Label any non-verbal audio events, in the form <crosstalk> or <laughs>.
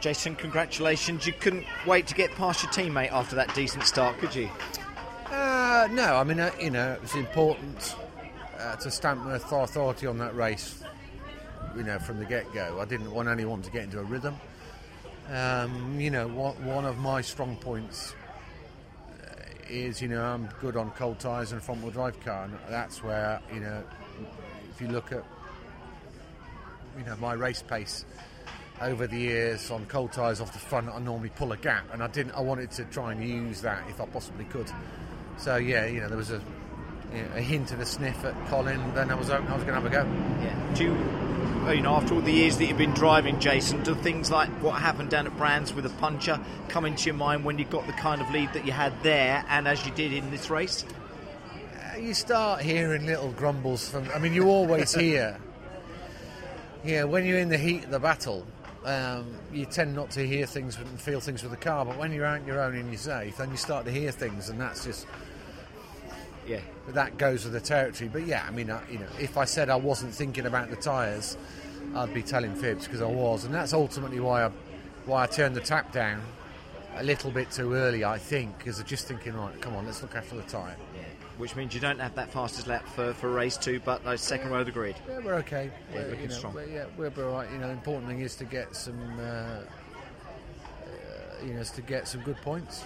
Jason, congratulations. You couldn't wait to get past your teammate after that decent start, could you? Uh, no, I mean, uh, you know, it was important uh, to stamp my authority on that race, you know, from the get go. I didn't want anyone to get into a rhythm. Um, you know, one, one of my strong points uh, is, you know, I'm good on cold tyres and front wheel drive car, and that's where, you know, if you look at, you know, my race pace over the years on cold tyres off the front, I normally pull a gap, and I didn't. I wanted to try and use that if I possibly could. So yeah, you know, there was a, you know, a hint of a sniff at Colin. Then I was hoping I was going to have a go. Yeah. Do you, uh, you know, after all the years that you've been driving, Jason, do things like what happened down at Brands with a puncher come into your mind when you got the kind of lead that you had there, and as you did in this race? Uh, you start hearing little grumbles from. I mean, you always hear. <laughs> Yeah, when you're in the heat of the battle, um, you tend not to hear things and feel things with the car. But when you're out on your own and you're safe, then you start to hear things, and that's just Yeah. that goes with the territory. But yeah, I mean, I, you know, if I said I wasn't thinking about the tyres, I'd be telling fibs because I was, and that's ultimately why I why I turned the tap down a little bit too early. I think because I'm just thinking, right, come on, let's look after the tyre. Which means you don't have that fastest lap for, for race two, but those second row of the grid. Yeah, we're okay. Yeah, We're, looking you know, strong. we're- yeah, we're all right. You know, important thing is to get some, uh, uh, you know, is to get some good points.